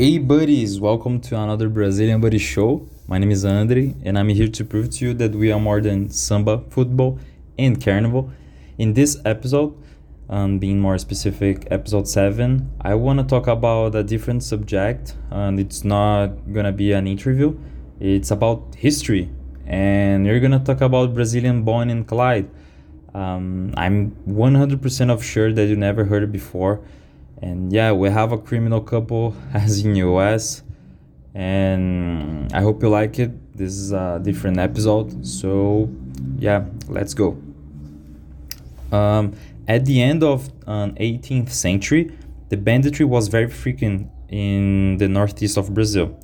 Hey buddies, welcome to another Brazilian Buddy Show. My name is Andre and I'm here to prove to you that we are more than samba, football, and carnival. In this episode, um, being more specific, episode 7, I want to talk about a different subject and it's not gonna be an interview, it's about history. And we're gonna talk about Brazilian Bonnie and Clyde. Um, I'm 100% of sure that you never heard it before and yeah we have a criminal couple as in us and i hope you like it. This is a different episode so yeah let's go. Um, at the end of um, 18th century the banditry was very frequent in the northeast of brazil.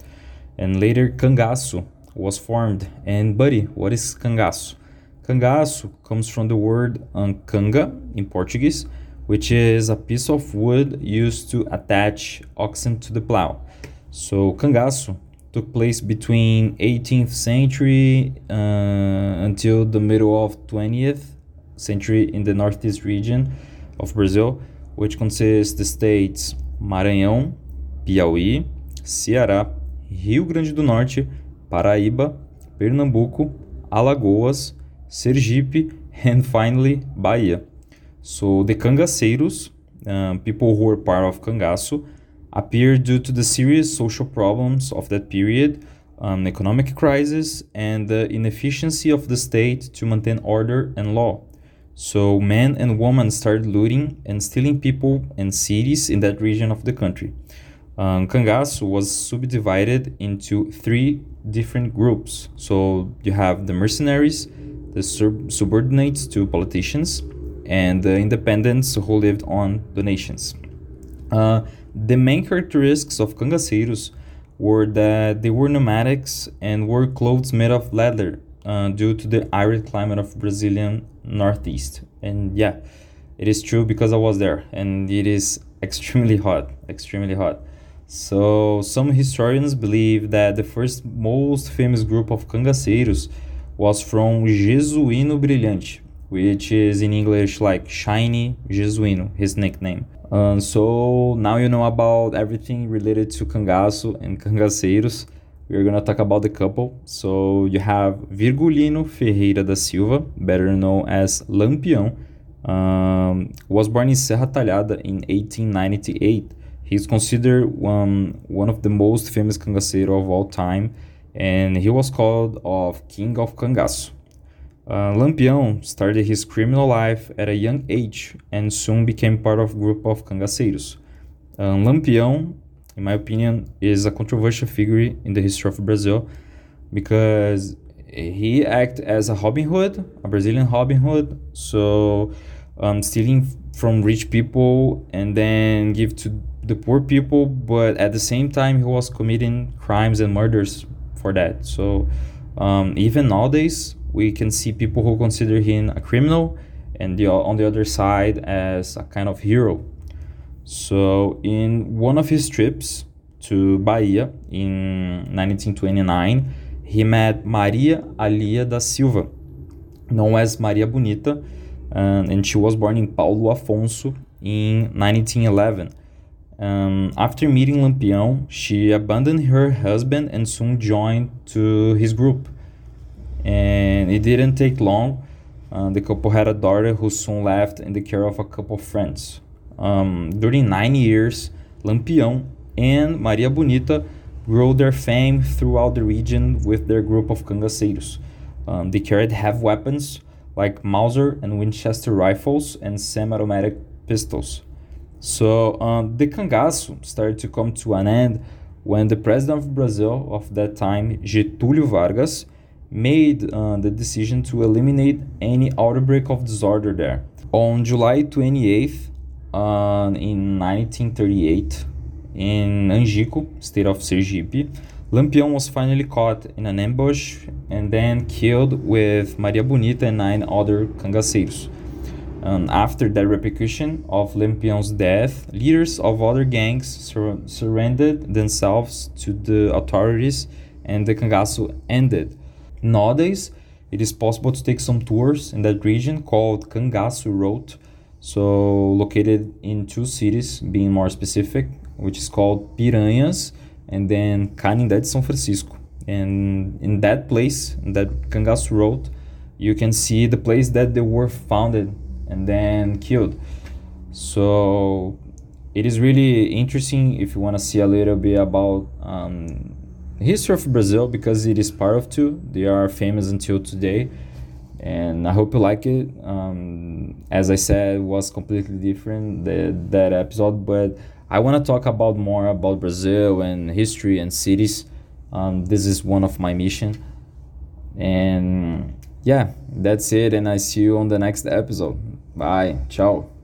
And later cangaço was formed. And buddy what is cangaço? Cangaço comes from the word um, canga in portuguese which is a piece of wood used to attach oxen to the plow. So cangaço took place between 18th century uh, until the middle of 20th century in the northeast region of Brazil, which consists the states Maranhão, Piauí, Ceará, Rio Grande do Norte, Paraíba, Pernambuco, Alagoas, Sergipe, and finally Bahia. So the cangaceiros, um, people who were part of cangaço, appeared due to the serious social problems of that period, um, economic crisis, and the inefficiency of the state to maintain order and law. So men and women started looting and stealing people and cities in that region of the country. Um, cangaço was subdivided into three different groups. So you have the mercenaries, the sub- subordinates to politicians, and the independents who lived on donations. Uh, the main characteristics of cangaceiros were that they were nomadics and wore clothes made of leather uh, due to the arid climate of Brazilian northeast. And yeah, it is true because I was there and it is extremely hot, extremely hot. So some historians believe that the first most famous group of cangaceiros was from Jesuíno Brilhante, which is in English like Shiny Jesuino, his nickname. Um, so now you know about everything related to cangaço and cangaceiros. We're gonna talk about the couple. So you have Virgulino Ferreira da Silva, better known as Lampião, um, was born in Serra Talhada in 1898. He's considered um, one of the most famous cangaceiro of all time, and he was called of King of Cangaço. Uh, Lampião started his criminal life at a young age and soon became part of a group of cangaceiros. Uh, Lampião, in my opinion, is a controversial figure in the history of Brazil because he acted as a Robin Hood, a Brazilian Robin Hood, so um, stealing from rich people and then give to the poor people, but at the same time he was committing crimes and murders for that. So um, even nowadays, we can see people who consider him a criminal and the, on the other side as a kind of hero. So, in one of his trips to Bahia in 1929, he met Maria Alia da Silva, known as Maria Bonita, um, and she was born in Paulo Afonso in 1911. Um, after meeting Lampião, she abandoned her husband and soon joined to his group and it didn't take long. Uh, the couple had a daughter who soon left in the care of a couple of friends. Um, during nine years, Lampião and Maria Bonita grew their fame throughout the region with their group of cangaceiros. Um, they carried heavy weapons like Mauser and Winchester rifles and semi-automatic pistols. So um, the cangaço started to come to an end when the president of Brazil of that time, Getúlio Vargas, made uh, the decision to eliminate any outbreak of disorder there. On July 28th, uh, in 1938, in Angico, state of Sergipe, Lampião was finally caught in an ambush and then killed with Maria Bonita and nine other cangaceiros. Um, after that repercussion of Lampião's death, leaders of other gangs sur- surrendered themselves to the authorities and the cangaço ended. Nowadays, it is possible to take some tours in that region called Cangaço Road, so located in two cities, being more specific, which is called Piranhas and then Canindé de São Francisco. And in that place, in that Cangaço Road, you can see the place that they were founded and then killed. So it is really interesting if you want to see a little bit about um, history of Brazil because it is part of two. They are famous until today, and I hope you like it. Um, as I said, it was completely different that that episode, but I want to talk about more about Brazil and history and cities. Um, this is one of my mission, and yeah, that's it. And I see you on the next episode. Bye. Ciao.